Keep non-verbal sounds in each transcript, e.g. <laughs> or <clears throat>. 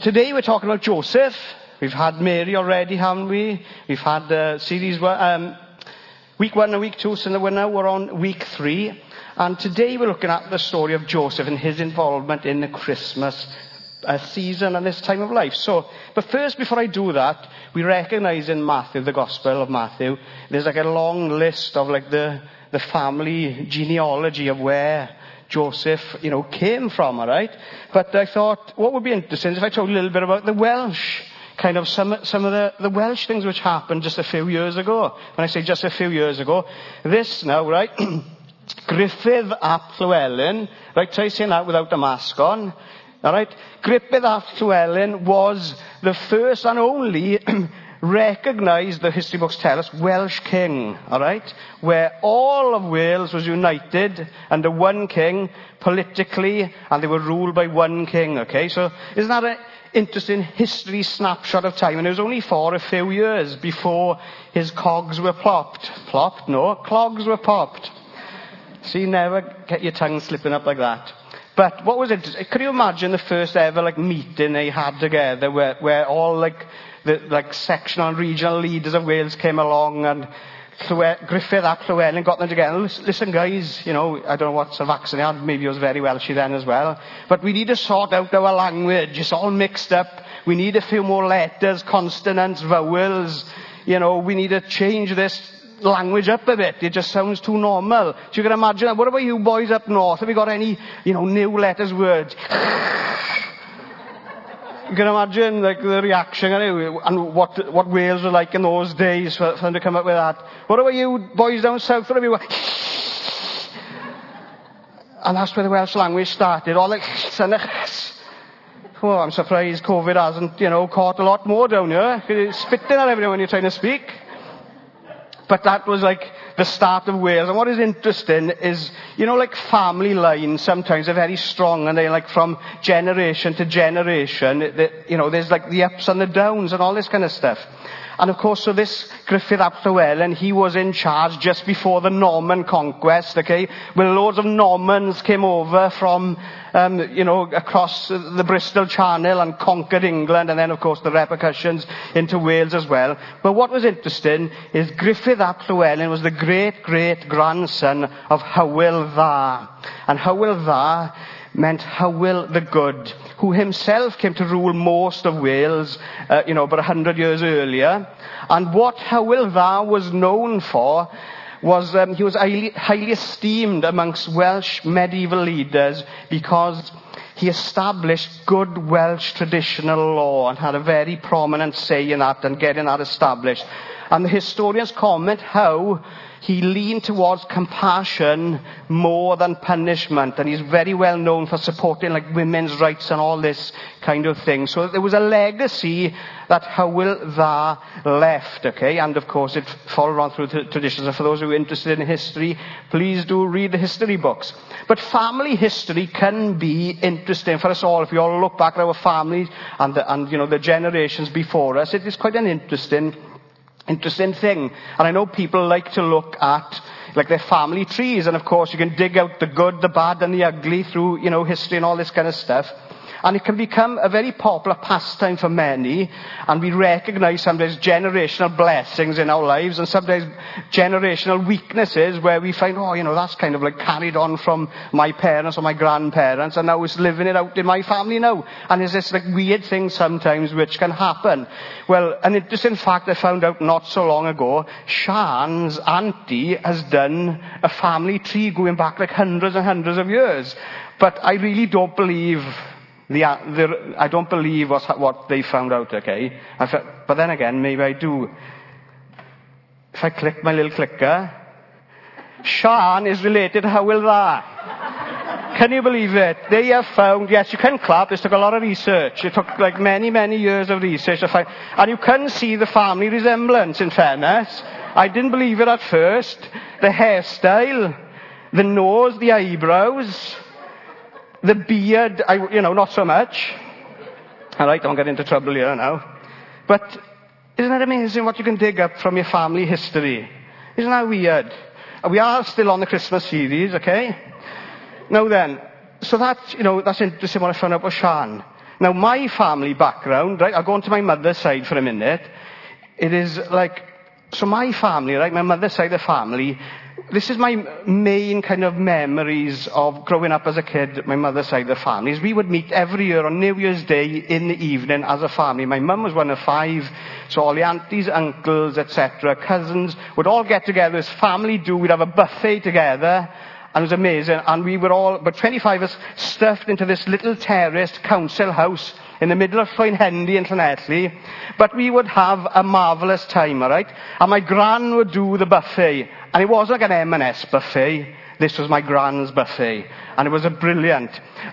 today we're talking about Joseph. We've had Mary already, haven't we? We've had the series um, week one and week two, so we're now we're on week three. And today we're looking at the story of Joseph and his involvement in the Christmas uh, season and this time of life. So, but first, before I do that, we recognize in Matthew, the Gospel of Matthew, there's like a long list of like the, the family genealogy of where Joseph, you know, came from, alright? But I thought, what would be interesting if I told a little bit about the Welsh kind of some, some of the, the Welsh things which happened just a few years ago. When I say just a few years ago, this now, right? Griffith ap Llywelyn, right, try saying that without the mask on. Alright? Griffith ap Llywelyn was the first and only <clears throat> recognised, the history books tell us, Welsh king, alright? Where all of Wales was united under one king politically and they were ruled by one king, okay? So isn't that an interesting history snapshot of time? And it was only for a few years before his cogs were plopped. Plopped? No, clogs were popped. See, never get your tongue slipping up like that. But what was it? Could you imagine the first ever like meeting they had together where, where all like the like sectional and regional leaders of Wales came along and Griffith ap Llywelyn got them together. Listen guys, you know, I don't know what he had, maybe it was very Welshy then as well. But we need to sort out our language, it's all mixed up. We need a few more letters, consonants, vowels. You know, we need to change this language up a bit. It just sounds too normal. So you can imagine that. What about you boys up north? Have you got any, you know, new letters, words? <laughs> you can imagine like the reaction eh? and what what Wales were like in those days for, for them to come up with that. What about you boys down south? What have you? <laughs> and that's where the Welsh language started. All like Oh, <laughs> I'm surprised COVID hasn't, you know, caught a lot more down here. Spitting at everyone when you're trying to speak. But that was like the start of Wales. And what is interesting is, you know, like family lines sometimes are very strong and they're like from generation to generation. You know, there's like the ups and the downs and all this kind of stuff. And of course, so this Griffith ap Llywelyn, he was in charge just before the Norman conquest, okay? Where loads of Normans came over from, um, you know, across the Bristol Channel and conquered England, and then of course the repercussions into Wales as well. But what was interesting is Griffith ap Llywelyn was the great great grandson of Hywel Dda. And Hywel Dda meant Hywel the Good, who himself came to rule most of Wales, uh, you know, about a hundred years earlier. And what Hywel Dda was known for was um, he was highly, highly esteemed amongst Welsh medieval leaders because he established good Welsh traditional law and had a very prominent say in that and getting that established. And the historians comment how he leaned towards compassion more than punishment. And he's very well known for supporting like women's rights and all this kind of thing. So there was a legacy that Hywel Dda left, okay? And of course it followed on through the traditions. And for those who are interested in history, please do read the history books. But family history can be interesting for us all. If we all look back at our families and, the, and you know, the generations before us, it is quite an interesting interesting thing. And I know people like to look at like their family trees, and of course you can dig out the good, the bad, and the ugly through, you know, history and all this kind of stuff. And it can become a very popular pastime for many. And we recognize sometimes generational blessings in our lives and sometimes generational weaknesses where we find, oh, you know, that's kind of like carried on from my parents or my grandparents and now it's living it out in my family now. And there's this like weird thing sometimes which can happen. Well, an interesting fact I found out not so long ago, Sian's auntie has done a family tree going back like hundreds and hundreds of years. But I really don't believe the, uh, the, I don't believe what, they found out, okay? but then again, maybe I do. If I click my little clicker, Sian is related to will that? Can you believe it? They have found, yes, you can clap, this took a lot of research. It took like many, many years of research to find, and you can see the family resemblance in fairness. I didn't believe it at first. The hairstyle, the nose, the eyebrows, the beard, I, you know, not so much. All right, don't get into trouble here now. But isn't it amazing what you can dig up from your family history? Isn't that weird? We are still on the Christmas series, okay? Now then, so that's, you know, that's interesting what I found out about Sian. Now, my family background, right, I'll go on to my mother's side for a minute. It is like, so my family, right, my mother's side of the family, this is my main kind of memories of growing up as a kid, my mother's side of the family, is we would meet every year on New Year's Day in the evening as a family. My mum was one of five, so all the aunties, uncles, etc., cousins would all get together as family do. We'd have a buffet together, and it was amazing. And we were all, but 25 of us, stuffed into this little terraced council house in the middle of Llwynhendy in Llanelli, but we would have a marvellous time, all right? And my gran would do the buffet, and it wasn't like an M&S buffet, this was my gran's buffet, and it was a brilliant.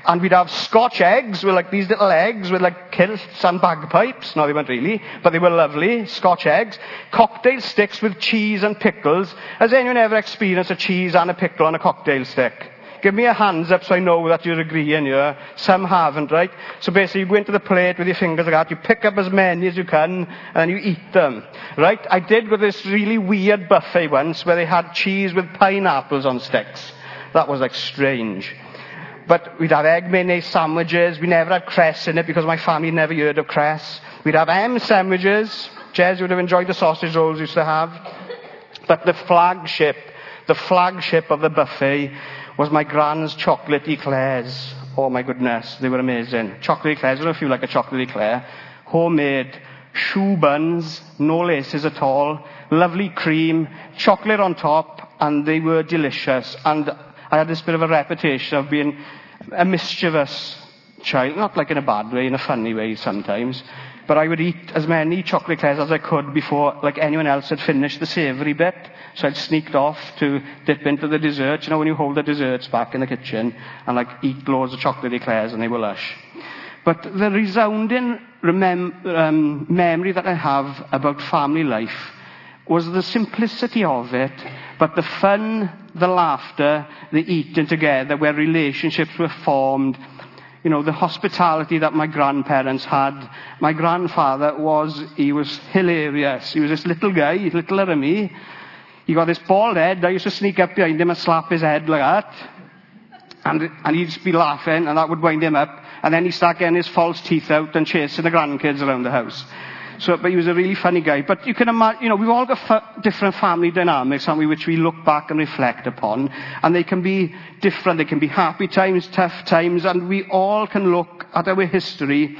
And we'd have Scotch eggs with like these little eggs with like kilts and bagpipes. No, they weren't really, but they were lovely Scotch eggs. Cocktail sticks with cheese and pickles. Has anyone ever experienced a cheese and a pickle on a cocktail stick? Give me a hands up so I know that you're agreeing, yeah? Some haven't, right? So basically you go into the plate with your fingers like that, you pick up as many as you can, and you eat them. Right? I did with this really weird buffet once where they had cheese with pineapples on sticks. That was like strange. But we'd have egg mayonnaise sandwiches. We never had cress in it because my family never heard of cress. We'd have M sandwiches. Jez, would have enjoyed the sausage rolls we used to have. But the flagship, the flagship of the buffet was my gran's chocolate eclairs. Oh my goodness, they were amazing. Chocolate eclairs, I don't know if you like a chocolate eclair. Homemade, choux buns, no laces at all, lovely cream, chocolate on top, and they were delicious. And I had this bit of a reputation of being a mischievous child, not like in a bad way, in a funny way sometimes. But I would eat as many chocolate eclairs as I could before, like anyone else had finished the savoury bit. So I'd sneaked off to dip into the dessert. You know when you hold the desserts back in the kitchen and like eat loads of chocolate eclairs and they were lush. But the resounding remem- um, memory that I have about family life was the simplicity of it, but the fun, the laughter, the eating together, where relationships were formed, you know, the hospitality that my grandparents had. My grandfather was, he was hilarious. He was this little guy, littler than me. He got this bald head. I used to sneak up behind him and slap his head like that. And, and he'd just be laughing and that would wind him up. And then he'd start getting his false teeth out and chasing the grandkids around the house. So, but he was a really funny guy. But you can imagine, you know, we've all got fa- different family dynamics, haven't we, which we look back and reflect upon. And they can be different. They can be happy times, tough times, and we all can look at our history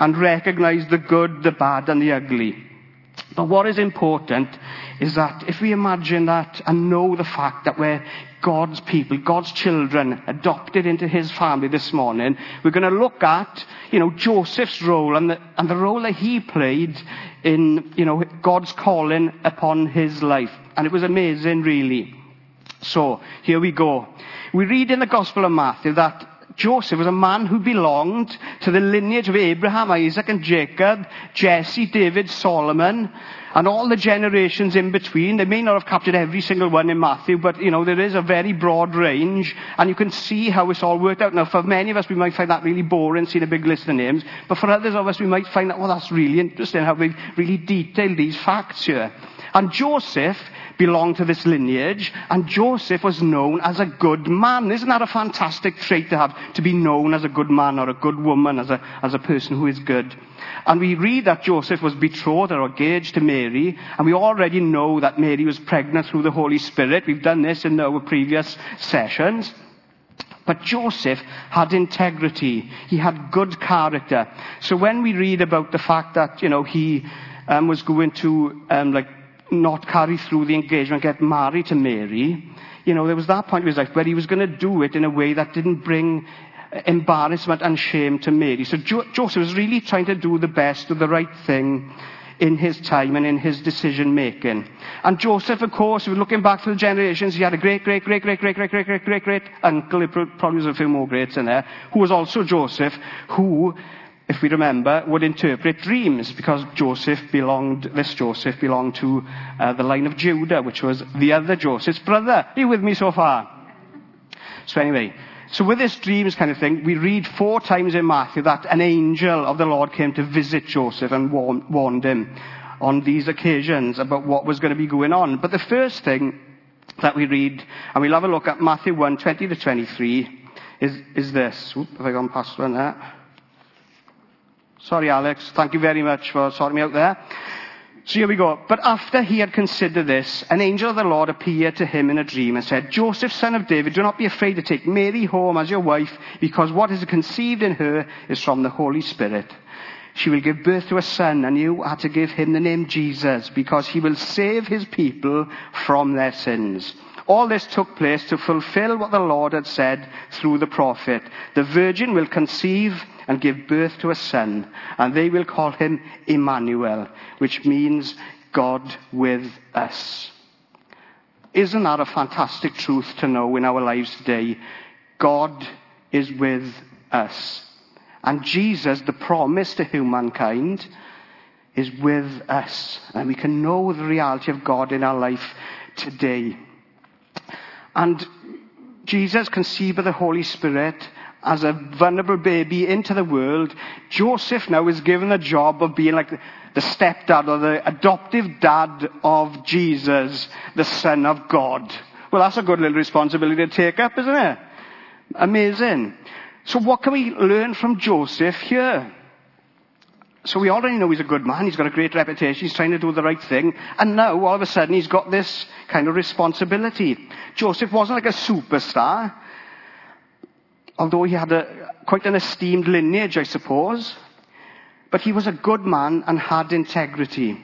and recognize the good, the bad, and the ugly. But what is important is that if we imagine that and know the fact that we're God's people, God's children, adopted into His family this morning, we're going to look at, you know, Joseph's role and the, and the role that he played in, you know, God's calling upon his life. And it was amazing, really. So, here we go. We read in the Gospel of Matthew that Joseph was a man who belonged to the lineage of Abraham, Isaac, and Jacob, Jesse, David, Solomon, and all the generations in between. They may not have captured every single one in Matthew, but you know, there is a very broad range, and you can see how it's all worked out. Now, for many of us, we might find that really boring, seeing a big list of names, but for others of us, we might find that, well, that's really interesting how they've really detailed these facts here. And Joseph belonged to this lineage, and Joseph was known as a good man. Isn't that a fantastic trait to have, to be known as a good man or a good woman, as a, as a person who is good? And we read that Joseph was betrothed or engaged to Mary, and we already know that Mary was pregnant through the Holy Spirit. We've done this in our previous sessions. But Joseph had integrity. He had good character. So when we read about the fact that, you know, he um, was going to, um, like, not carry through the engagement, get married to Mary, you know, there was that point in his life where he was going to do it in a way that didn't bring uh, embarrassment and shame to Mary. So jo- Joseph was really trying to do the best, do the right thing in his time and in his decision making. And Joseph, of course, looking back to the generations, he had a great, great, great, great, great, great, great, great, great, great uncle, probably was a few more greats in there, who was also Joseph, who if we remember, would interpret dreams because Joseph belonged, this Joseph belonged to uh, the line of Judah, which was the other Joseph's brother. Are you with me so far? So anyway, so with this dreams kind of thing, we read four times in Matthew that an angel of the Lord came to visit Joseph and warn, warned him on these occasions about what was going to be going on. But the first thing that we read, and we'll have a look at Matthew 1, 20 to 23, is, is this. Oop, have I gone past one there? Sorry, Alex. Thank you very much for sorting me out there. So here we go. But after he had considered this, an angel of the Lord appeared to him in a dream and said, Joseph, son of David, do not be afraid to take Mary home as your wife, because what is conceived in her is from the Holy Spirit. She will give birth to a son, and you are to give him the name Jesus, because he will save his people from their sins. All this took place to fulfill what the Lord had said through the prophet. The virgin will conceive and give birth to a son, and they will call him Emmanuel, which means God with us. Isn't that a fantastic truth to know in our lives today? God is with us. And Jesus, the promise to humankind, is with us. And we can know the reality of God in our life today. And Jesus conceived of the Holy Spirit as a vulnerable baby into the world. Joseph now is given the job of being like the stepdad or the adoptive dad of Jesus, the Son of God. Well, that's a good little responsibility to take up, isn't it? Amazing. So what can we learn from Joseph here? So we already know he's a good man. He's got a great reputation. He's trying to do the right thing. And now, all of a sudden, he's got this kind of responsibility. Joseph wasn't like a superstar. Although he had a, quite an esteemed lineage, I suppose. But he was a good man and had integrity.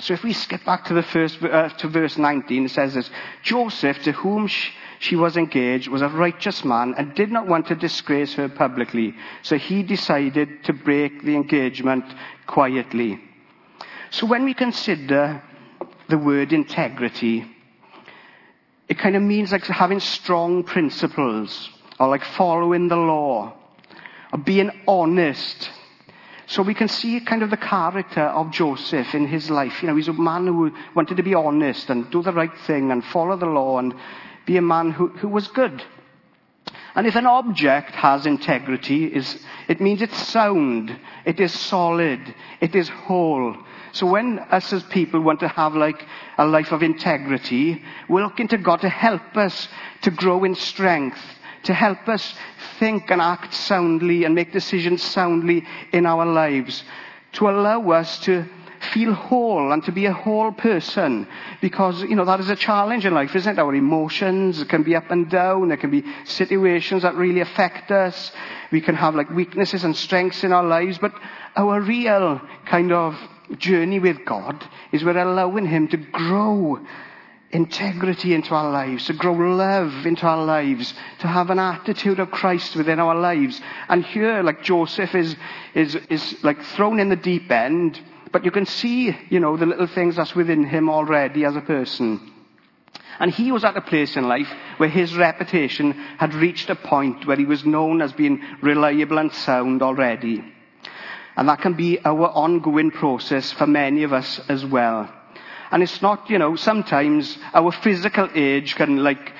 So if we skip back to the first, uh, to verse 19, it says this, Joseph, to whom she, she was engaged was a righteous man and did not want to disgrace her publicly. So he decided to break the engagement quietly. So when we consider the word integrity, it kind of means like having strong principles or like following the law or being honest. So we can see kind of the character of Joseph in his life. You know, he's a man who wanted to be honest and do the right thing and follow the law and be a man who, who was good. And if an object has integrity, is, it means it's sound, it is solid, it is whole. So when us as people want to have like a life of integrity, we're looking to God to help us to grow in strength, to help us think and act soundly and make decisions soundly in our lives, to allow us to feel whole and to be a whole person. Because, you know, that is a challenge in life, isn't it? Our emotions can be up and down. There can be situations that really affect us. We can have like weaknesses and strengths in our lives. But our real kind of journey with God is we're allowing Him to grow integrity into our lives, to grow love into our lives, to have an attitude of Christ within our lives. And here, like Joseph is, is, is like thrown in the deep end, but you can see, you know, the little things that's within him already as a person. And he was at a place in life where his reputation had reached a point where he was known as being reliable and sound already. And that can be our ongoing process for many of us as well. And it's not, you know, sometimes our physical age can like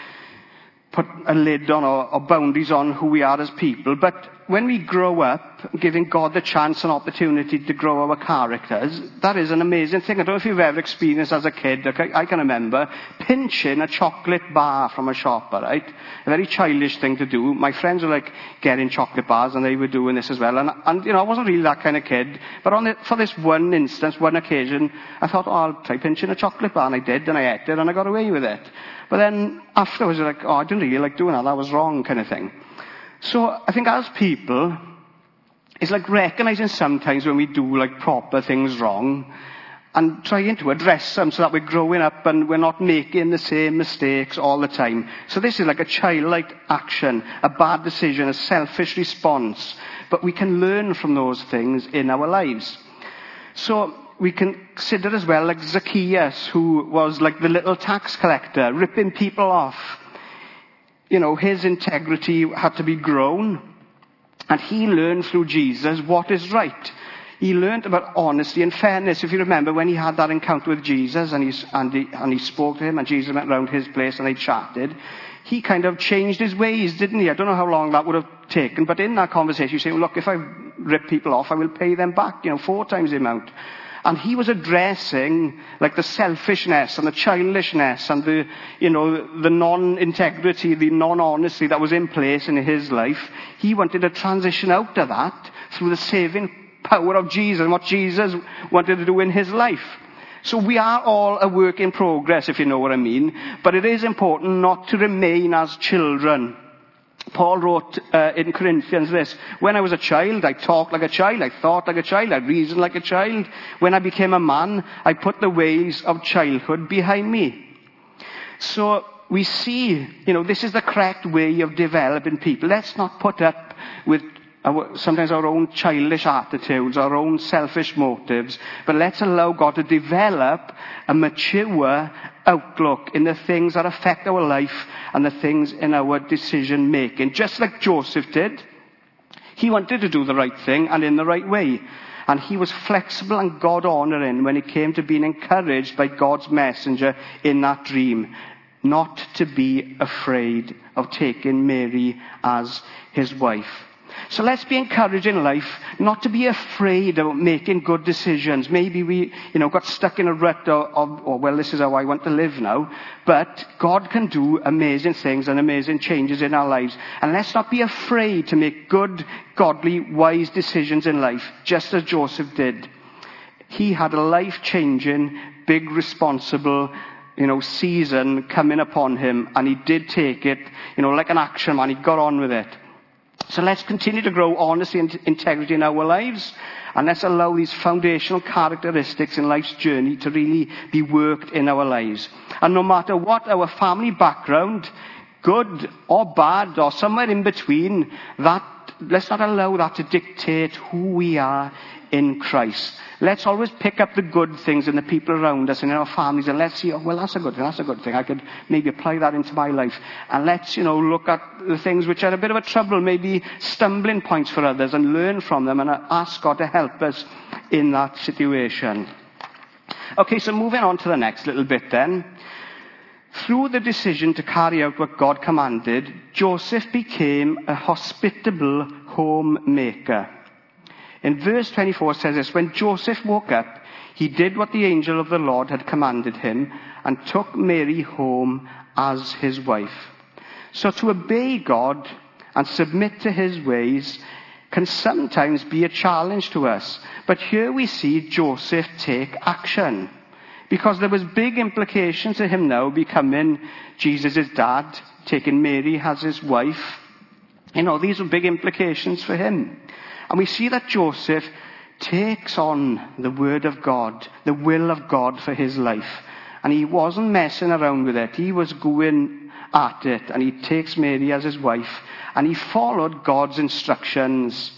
put a lid on or, or boundaries on who we are as people, but when we grow up, giving God the chance and opportunity to grow our characters, that is an amazing thing. I don't know if you've ever experienced as a kid, I can remember pinching a chocolate bar from a shop, right? A very childish thing to do. My friends were like getting chocolate bars and they were doing this as well. And, and you know, I wasn't really that kind of kid. But on the, for this one instance, one occasion, I thought, oh, I'll try pinching a chocolate bar. And I did, and I ate it, and I got away with it. But then afterwards, I was like, oh, I didn't really like doing that. That was wrong kind of thing. So I think as people, it's like recognizing sometimes when we do like proper things wrong and trying to address them so that we're growing up and we're not making the same mistakes all the time. So this is like a childlike action, a bad decision, a selfish response. But we can learn from those things in our lives. So we can consider as well like Zacchaeus, who was like the little tax collector, ripping people off you know, his integrity had to be grown. And he learned through Jesus what is right. He learned about honesty and fairness. If you remember when he had that encounter with Jesus and he, and he, and he spoke to him and Jesus went round his place and they chatted, he kind of changed his ways, didn't he? I don't know how long that would have taken, but in that conversation you say, well, look, if I rip people off, I will pay them back, you know, four times the amount. And he was addressing like the selfishness and the childishness and the, you know, the non-integrity, the non-honesty that was in place in his life. He wanted to transition out of that through the saving power of Jesus and what Jesus wanted to do in his life. So we are all a work in progress, if you know what I mean. But it is important not to remain as children. Paul wrote uh, in Corinthians this, when I was a child, I talked like a child, I thought like a child, I reasoned like a child. When I became a man, I put the ways of childhood behind me. So we see, you know, this is the correct way of developing people. Let's not put up with our, sometimes our own childish attitudes, our own selfish motives, but let's allow God to develop a mature outlook in the things that affect our life and the things in our decision making. Just like Joseph did, he wanted to do the right thing and in the right way. And he was flexible and God honoring when it came to being encouraged by God's messenger in that dream. Not to be afraid of taking Mary as his wife. So let's be encouraged in life not to be afraid of making good decisions. Maybe we, you know, got stuck in a rut of, of oh, well, this is how I want to live now. But God can do amazing things and amazing changes in our lives. And let's not be afraid to make good, godly, wise decisions in life, just as Joseph did. He had a life-changing, big, responsible, you know, season coming upon him, and he did take it, you know, like an action man. He got on with it. So let's continue to grow honesty and integrity in our lives. And let's allow these foundational characteristics in life's journey to really be worked in our lives. And no matter what our family background, good or bad or somewhere in between, that, let's not allow that to dictate who we are in Christ. Let's always pick up the good things in the people around us and in our families and let's see, oh, well, that's a good thing, that's a good thing. I could maybe apply that into my life. And let's, you know, look at the things which are a bit of a trouble, maybe stumbling points for others and learn from them and ask God to help us in that situation. Okay, so moving on to the next little bit then. Through the decision to carry out what God commanded, Joseph became a hospitable homemaker. In verse 24 it says this, when Joseph woke up, he did what the angel of the Lord had commanded him and took Mary home as his wife. So to obey God and submit to his ways can sometimes be a challenge to us. But here we see Joseph take action. Because there was big implications to him now becoming Jesus' dad, taking Mary as his wife. You know, these were big implications for him. And we see that Joseph takes on the word of God, the will of God for his life. And he wasn't messing around with it. He was going at it. And he takes Mary as his wife. And he followed God's instructions.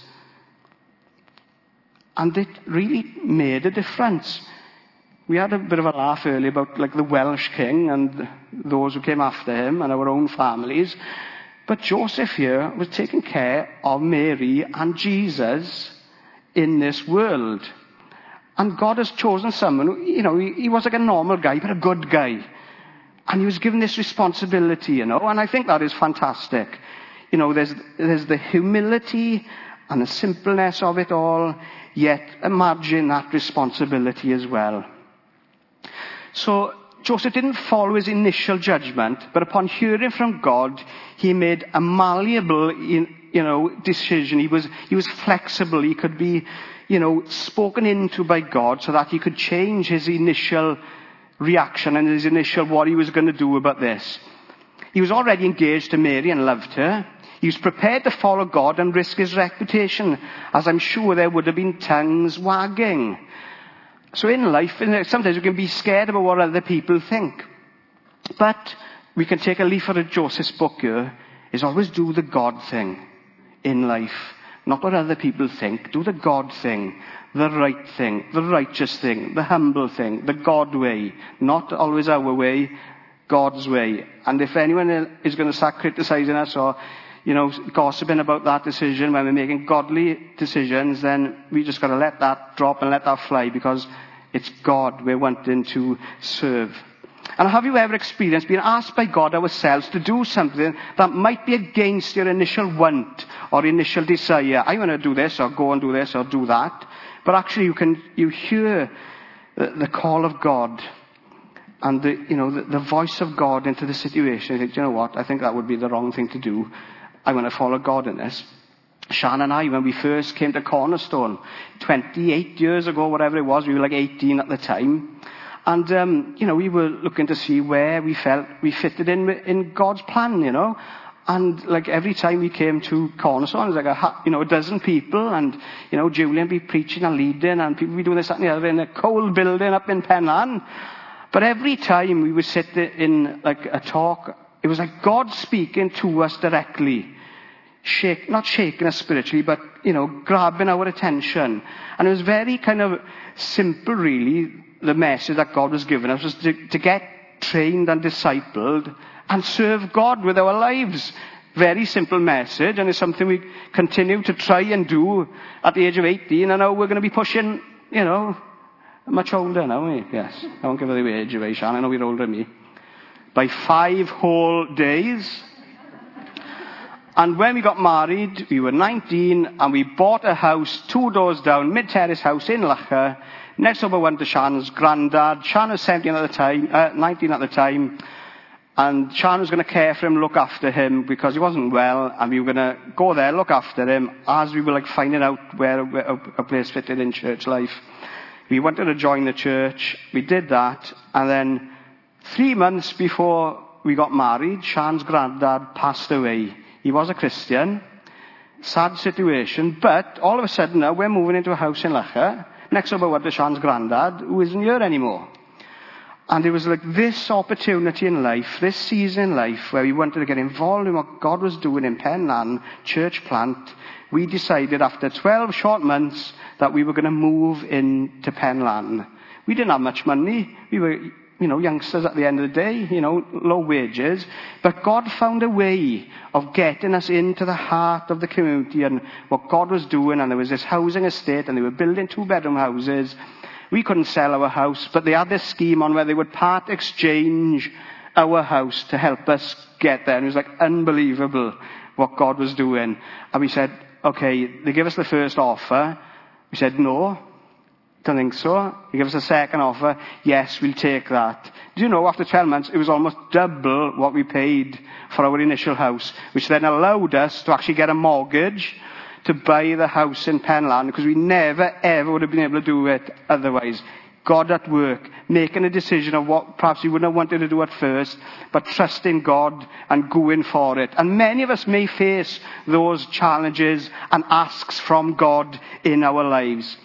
And it really made a difference. We had a bit of a laugh earlier about like the Welsh king and those who came after him and our own families. But Joseph here was taking care of Mary and Jesus in this world. And God has chosen someone who, you know, he, he was like a normal guy, but a good guy. And he was given this responsibility, you know, and I think that is fantastic. You know, there's, there's the humility and the simpleness of it all, yet imagine that responsibility as well. So Joseph didn't follow his initial judgment, but upon hearing from God, he made a malleable, you know, decision. He was, he was flexible. He could be, you know, spoken into by God so that he could change his initial reaction and his initial what he was going to do about this. He was already engaged to Mary and loved her. He was prepared to follow God and risk his reputation, as I'm sure there would have been tongues wagging. So in life, sometimes we can be scared about what other people think. But we can take a leaf out of Joseph's book here, is always do the God thing in life. Not what other people think. Do the God thing. The right thing. The righteous thing. The humble thing. The God way. Not always our way. God's way. And if anyone is going to start criticizing us or you know, gossiping about that decision, when we're making godly decisions, then we just got to let that drop and let that fly because it's God we're wanting to serve. And have you ever experienced being asked by God ourselves to do something that might be against your initial want or initial desire? I want to do this or go and do this or do that. But actually you can, you hear the, call of God and the, you know, the, the voice of God into the situation. You think, you know what? I think that would be the wrong thing to do. I want to follow God in this. Sian and I, when we first came to Cornerstone, 28 years ago, whatever it was, we were like 18 at the time. And, um, you know, we were looking to see where we felt we fitted in in God's plan, you know. And like every time we came to Cornerstone, it was like a, you know, a dozen people and, you know, Julian be preaching and leading and people be doing this, that and the other in a cold building up in Penlan. But every time we would sit in like a talk, it was like God speaking to us directly. Shake, not shaking us spiritually, but, you know, grabbing our attention. And it was very kind of simple really, the message that God was giving us was to, to get trained and discipled and serve God with our lives. Very simple message, and it's something we continue to try and do at the age of 18, and now we're going to be pushing, you know, much older now, eh? Yes. I won't give away the age away, Sian. I know you're older than me. By five whole days. And when we got married, we were 19, and we bought a house two doors down, mid-terrace house in Lacher, next over went to Sian's granddad. Sian was 17 at the time, uh, 19 at the time. And Sian was going to care for him, look after him, because he wasn't well, and we were going to go there, look after him, as we were like finding out where, where a place fitted in church life. We wanted to join the church. We did that. And then three months before we got married, Sian's granddad passed away. He was a Christian. Sad situation. But all of a sudden now we're moving into a house in Lacher, next over to Sian's granddad, who isn't here anymore. And it was like this opportunity in life, this season in life, where we wanted to get involved in what God was doing in Penlan, church plant. We decided after 12 short months that we were going to move into Penlan. We didn't have much money. We were, you know, youngsters at the end of the day, you know, low wages. But God found a way of getting us into the heart of the community and what God was doing. And there was this housing estate and they were building two bedroom houses. We couldn't sell our house, but they had this scheme on where they would part exchange our house to help us get there. And it was like unbelievable what God was doing. And we said, okay, they give us the first offer. We said, no, don't think so. He gave us a second offer. Yes, we'll take that. Do you know, after 12 months, it was almost double what we paid for our initial house, which then allowed us to actually get a mortgage to buy the house in Penlan, because we never, ever would have been able to do it otherwise. God at work, making a decision of what perhaps we wouldn't have wanted to do at first, but trusting God and going for it. And many of us may face those challenges and asks from God in our lives.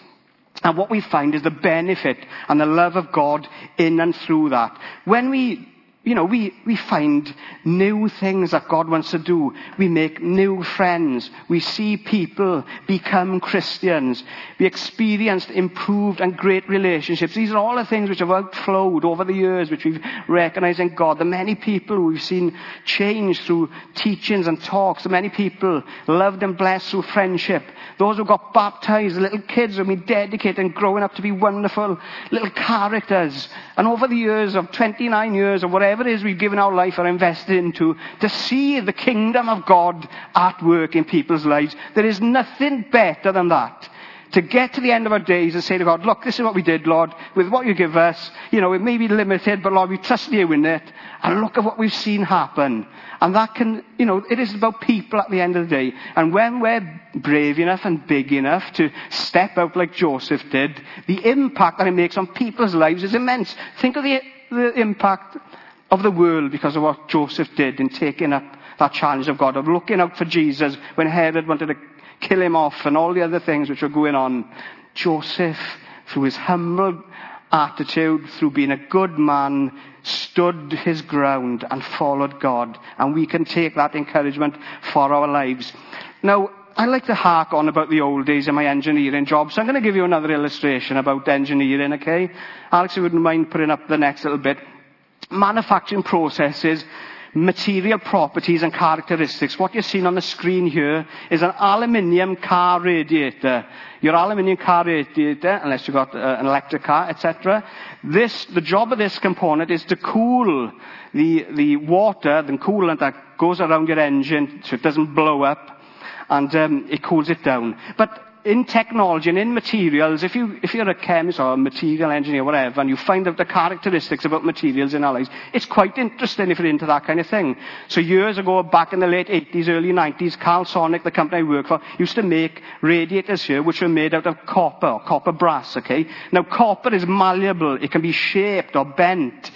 And what we find is the benefit and the love of God in and through that. When we you know, we, we find new things that God wants to do. We make new friends. We see people become Christians. We experienced improved and great relationships. These are all the things which have outflowed over the years, which we've recognized in God. The many people we've seen change through teachings and talks. The many people loved and blessed through friendship. Those who got baptized, little kids who have been dedicated and growing up to be wonderful little characters. And over the years of 29 years or whatever whatever it is we've given our life or invested into, to see the kingdom of God at work in people's lives. There is nothing better than that. To get to the end of our days and say to God, look, this is what we did, Lord, with what you give us. You know, it may be limited, but Lord, we trust you in it. And look at what we've seen happen. And that can, you know, it is about people at the end of the day. And when we're brave enough and big enough to step out like Joseph did, the impact that it makes on people's lives is immense. Think of the, the impact of the world because of what Joseph did in taking up that challenge of God, of looking out for Jesus when Herod wanted to kill him off and all the other things which were going on. Joseph, through his humble attitude, through being a good man, stood his ground and followed God. And we can take that encouragement for our lives. Now, I like to hark on about the old days in my engineering job, so I'm going to give you another illustration about engineering, okay? Alex, you wouldn't mind putting up the next little bit manufacturing processes, material properties and characteristics. What you're seeing on the screen here is an aluminium car radiator. Your aluminium car radiator, unless you've got uh, an electric car, etc. This, the job of this component is to cool the, the water, the coolant that goes around your engine so it doesn't blow up, and um, it cools it down. But in technology and in materials, if, you, if you're a chemist or a material engineer, whatever, and you find out the characteristics about materials in lives, it's quite interesting if you're into that kind of thing. So years ago, back in the late 80s, early 90s, Calsonic, the company I work for, used to make radiators here which were made out of copper, copper brass, okay? Now copper is malleable. It can be shaped or bent.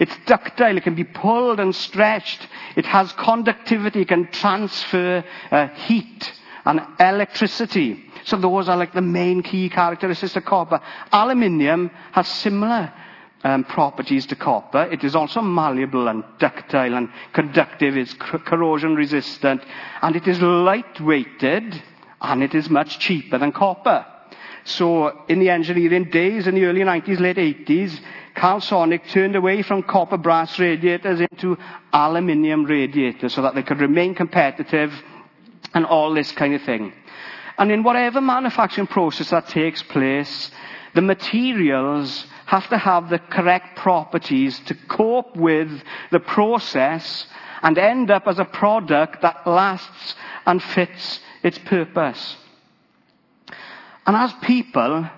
It's ductile. It can be pulled and stretched. It has conductivity. It can transfer uh, heat and electricity. So those are like the main key characteristics of copper. Aluminium has similar um, properties to copper. It is also malleable and ductile and conductive. It's corrosion resistant. And it is light-weighted and it is much cheaper than copper. So in the engineering days, in the early 90s, late 80s, Calsonic turned away from copper brass radiators into aluminium radiators so that they could remain competitive and all this kind of thing. And in whatever manufacturing process that takes place, the materials have to have the correct properties to cope with the process and end up as a product that lasts and fits its purpose. And as people,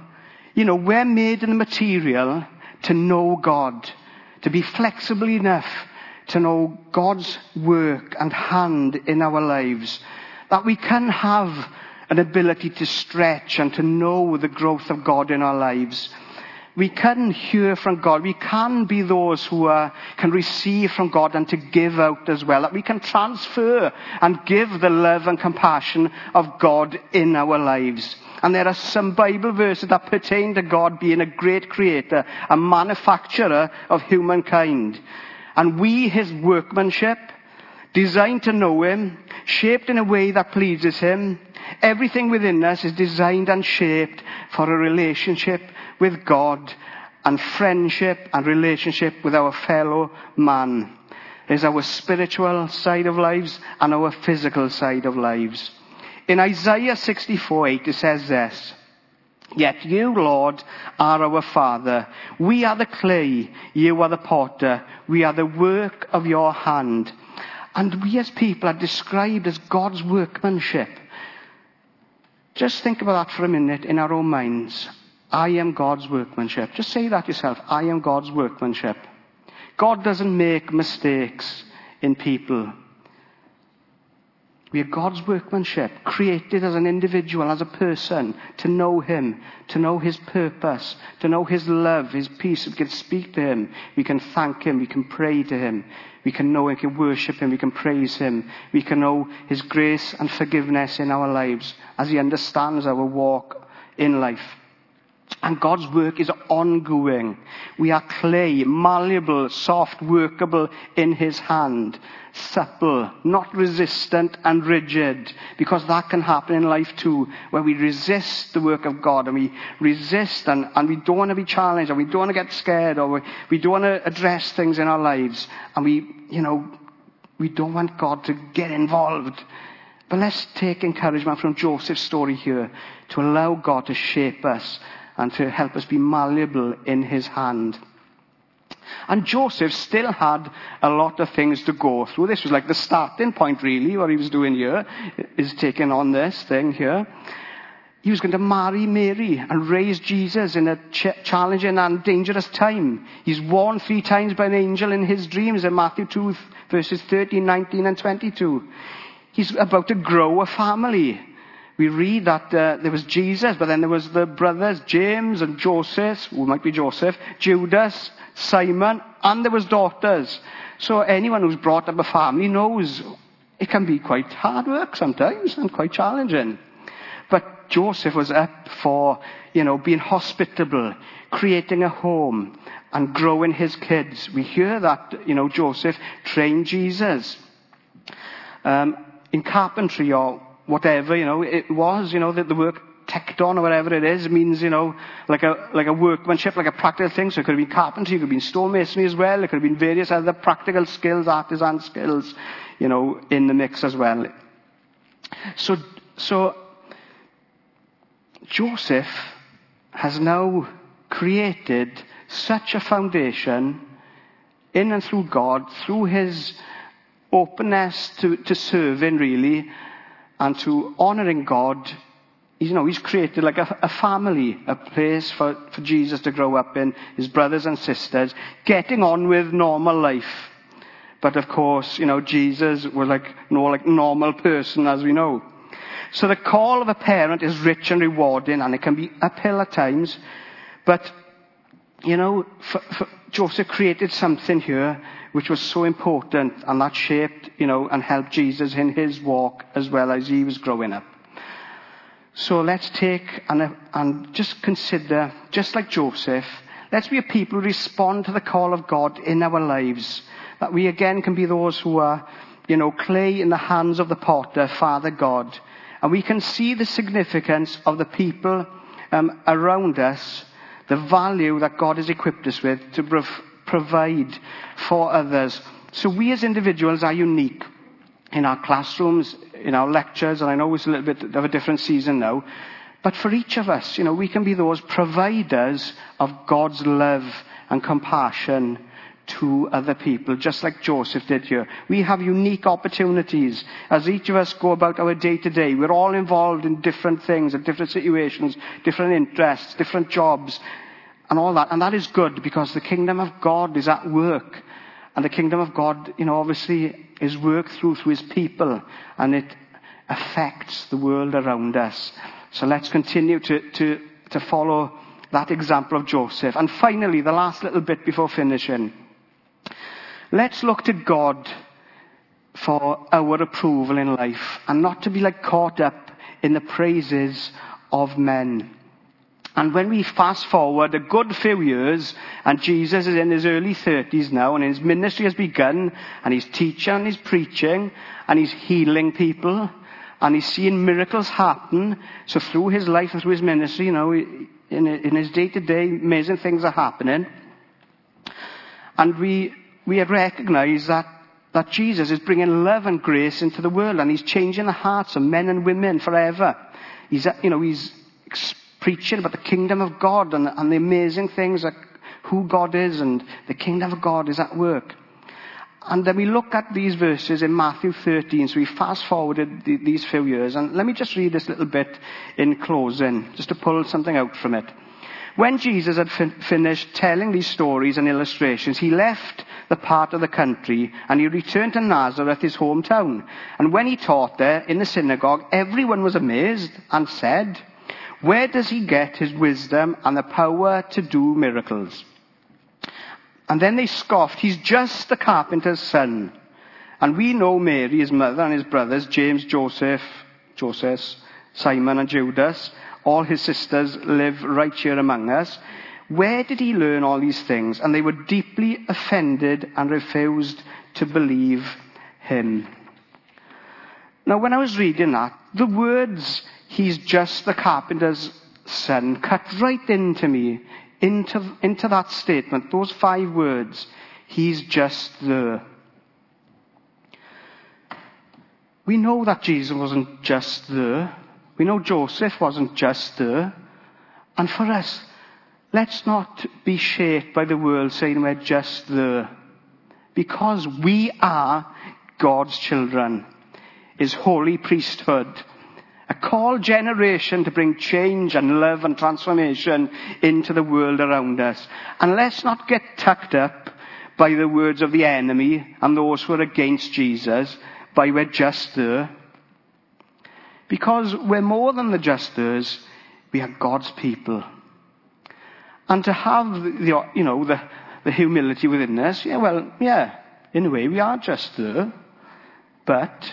you know, we're made in the material to know God, to be flexible enough to know God's work and hand in our lives, that we can have an ability to stretch and to know the growth of God in our lives. We can hear from God. We can be those who uh, can receive from God and to give out as well. That we can transfer and give the love and compassion of God in our lives. And there are some Bible verses that pertain to God being a great creator, a manufacturer of humankind. And we, his workmanship, designed to know him, shaped in a way that pleases him, Everything within us is designed and shaped for a relationship with God and friendship and relationship with our fellow man. There's our spiritual side of lives and our physical side of lives. In Isaiah 64, 8 it says this, Yet you, Lord, are our Father. We are the clay, you are the potter. We are the work of your hand. And we as people are described as God's workmanship. Just think about that for a minute in our own minds. I am God's workmanship. Just say that yourself. I am God's workmanship. God doesn't make mistakes in people. We are God's workmanship, created as an individual, as a person, to know Him, to know His purpose, to know His love, His peace. We can speak to Him, we can thank Him, we can pray to Him, we can know and can worship Him, we can praise Him, we can know His grace and forgiveness in our lives as He understands our walk in life. And God's work is ongoing. We are clay, malleable, soft, workable in His hand. Supple, not resistant and rigid. Because that can happen in life too, where we resist the work of God and we resist and, and we don't want to be challenged and we don't want to get scared or we, we don't want to address things in our lives and we, you know, we don't want God to get involved. But let's take encouragement from Joseph's story here to allow God to shape us and to help us be malleable in his hand. And Joseph still had a lot of things to go through. This was like the starting point, really, what he was doing here, is taking on this thing here. He was going to marry Mary and raise Jesus in a ch- challenging and dangerous time. He's warned three times by an angel in his dreams in Matthew 2, verses 13, 19, and 22. He's about to grow a family we read that uh, there was Jesus, but then there was the brothers James and Joseph, who might be Joseph, Judas, Simon, and there was daughters. So anyone who's brought up a family knows it can be quite hard work sometimes and quite challenging. But Joseph was up for, you know, being hospitable, creating a home, and growing his kids. We hear that, you know, Joseph trained Jesus. Um, in carpentry or whatever, you know, it was, you know, the, the work tekton or whatever it is. Means, you know, like a, like a workmanship, like a practical thing. So it could have been carpentry, it could have been stonemasonry as well. It could have been various other practical skills, artisan skills, you know, in the mix as well. So, so, Joseph has now created such a foundation in and through God, through his openness to, to serving really, and to honoring God you know, he's created like a, a family, a place for, for Jesus to grow up in, his brothers and sisters, getting on with normal life. But of course, you know, Jesus was like no like normal person as we know. So the call of a parent is rich and rewarding and it can be uphill at times. But, you know, for, for Joseph created something here which was so important and that shaped, you know, and helped Jesus in his walk as well as he was growing up. So let's take and, and just consider, just like Joseph, let's be a people who respond to the call of God in our lives. That we again can be those who are, you know, clay in the hands of the potter, Father God. And we can see the significance of the people um, around us, the value that God has equipped us with to provide for others. So we as individuals are unique in our classrooms, in our lectures, and I know it's a little bit of a different season now. But for each of us, you know, we can be those providers of God's love and compassion to other people, just like Joseph did here. We have unique opportunities as each of us go about our day to day. We're all involved in different things, in different situations, different interests, different jobs, and all that. And that is good because the kingdom of God is at work. And the kingdom of God, you know, obviously is worked through through his people and it affects the world around us. So let's continue to, to, to follow that example of Joseph. And finally, the last little bit before finishing. Let's look to God for our approval in life and not to be like caught up in the praises of men. And when we fast forward a good few years, and Jesus is in his early 30s now, and his ministry has begun, and he's teaching and he's preaching, and he's healing people, and he's seeing miracles happen. So through his life and through his ministry, you know, in, in his day to day, amazing things are happening. And we, we recognize that, that Jesus is bringing love and grace into the world, and he's changing the hearts of men and women forever. He's, you know, he's preaching about the kingdom of God and, and the amazing things that who God is and the kingdom of God is at work. And then we look at these verses in Matthew 13, so we fast forwarded the, these few years, and let me just read this little bit in closing, just to pull something out from it. When Jesus had fin- finished telling these stories and illustrations, he left the part of the country and he returned to Nazareth, his hometown. And when he taught there in the synagogue, everyone was amazed and said, where does he get his wisdom and the power to do miracles? And then they scoffed, he's just the carpenter's son. And we know Mary, his mother, and his brothers, James, Joseph, Joseph, Simon, and Judas. All his sisters live right here among us. Where did he learn all these things? And they were deeply offended and refused to believe him. Now, when I was reading that, the words he's just the carpenter's son, cut right into me, into, into that statement, those five words, he's just there. We know that Jesus wasn't just there. We know Joseph wasn't just there. And for us, let's not be shaped by the world saying we're just there. Because we are God's children, His holy priesthood, a call generation to bring change and love and transformation into the world around us. And let's not get tucked up by the words of the enemy and those who are against Jesus by we're just there. Because we're more than the justers, we are God's people. And to have the, you know, the, the humility within us, yeah, well, yeah, in a way we are just there. But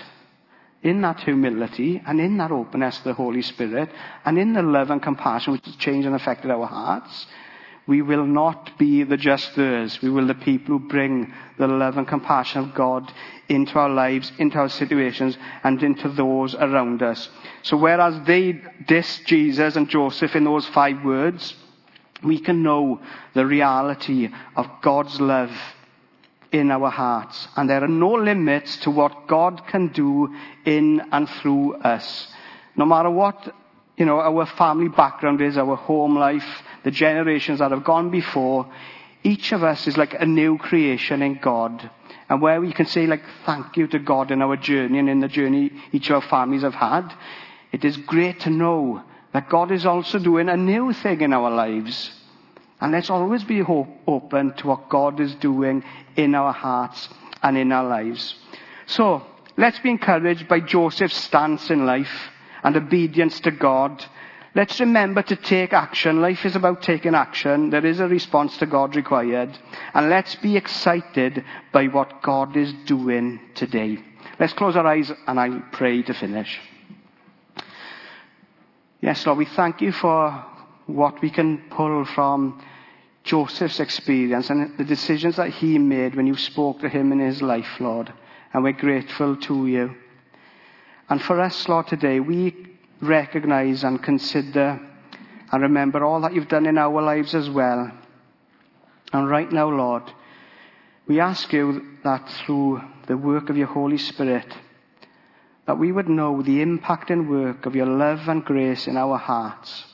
in that humility and in that openness to the Holy Spirit and in the love and compassion which has changed and affected our hearts, we will not be the justers. We will be the people who bring the love and compassion of God into our lives, into our situations, and into those around us. So whereas they dissed Jesus and Joseph in those five words, we can know the reality of God's love in our hearts. And there are no limits to what God can do in and through us. No matter what, you know, our family background is, our home life, the generations that have gone before, each of us is like a new creation in God. And where we can say like thank you to God in our journey and in the journey each of our families have had, it is great to know that God is also doing a new thing in our lives. And let's always be hope, open to what God is doing in our hearts and in our lives. So, let's be encouraged by Joseph's stance in life and obedience to God. Let's remember to take action. Life is about taking action. There is a response to God required. And let's be excited by what God is doing today. Let's close our eyes and I'll pray to finish. Yes, Lord, we thank you for what we can pull from Joseph's experience and the decisions that he made when you spoke to him in his life, Lord. And we're grateful to you. And for us, Lord, today, we recognize and consider and remember all that you've done in our lives as well. And right now, Lord, we ask you that through the work of your Holy Spirit, that we would know the impact and work of your love and grace in our hearts.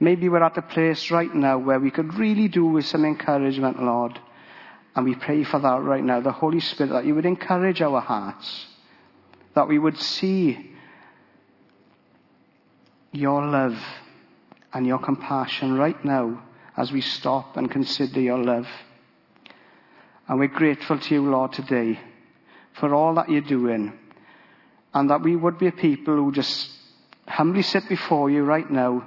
Maybe we're at a place right now where we could really do with some encouragement, Lord. And we pray for that right now. The Holy Spirit, that you would encourage our hearts. That we would see your love and your compassion right now as we stop and consider your love. And we're grateful to you, Lord, today for all that you're doing. And that we would be people who just humbly sit before you right now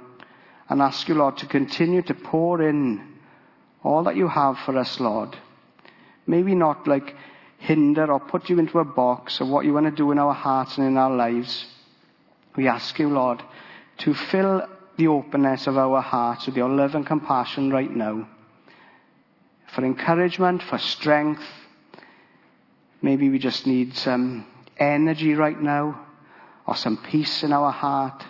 and ask you, Lord, to continue to pour in all that you have for us, Lord. May we not like hinder or put you into a box of what you want to do in our hearts and in our lives. We ask you, Lord, to fill the openness of our hearts with your love and compassion right now. For encouragement, for strength. Maybe we just need some energy right now or some peace in our heart.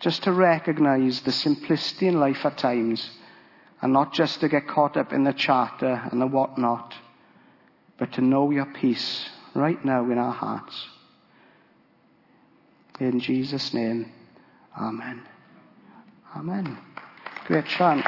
Just to recognize the simplicity in life at times and not just to get caught up in the charter and the whatnot, but to know your peace right now in our hearts. In Jesus' name, Amen. Amen. Great chant.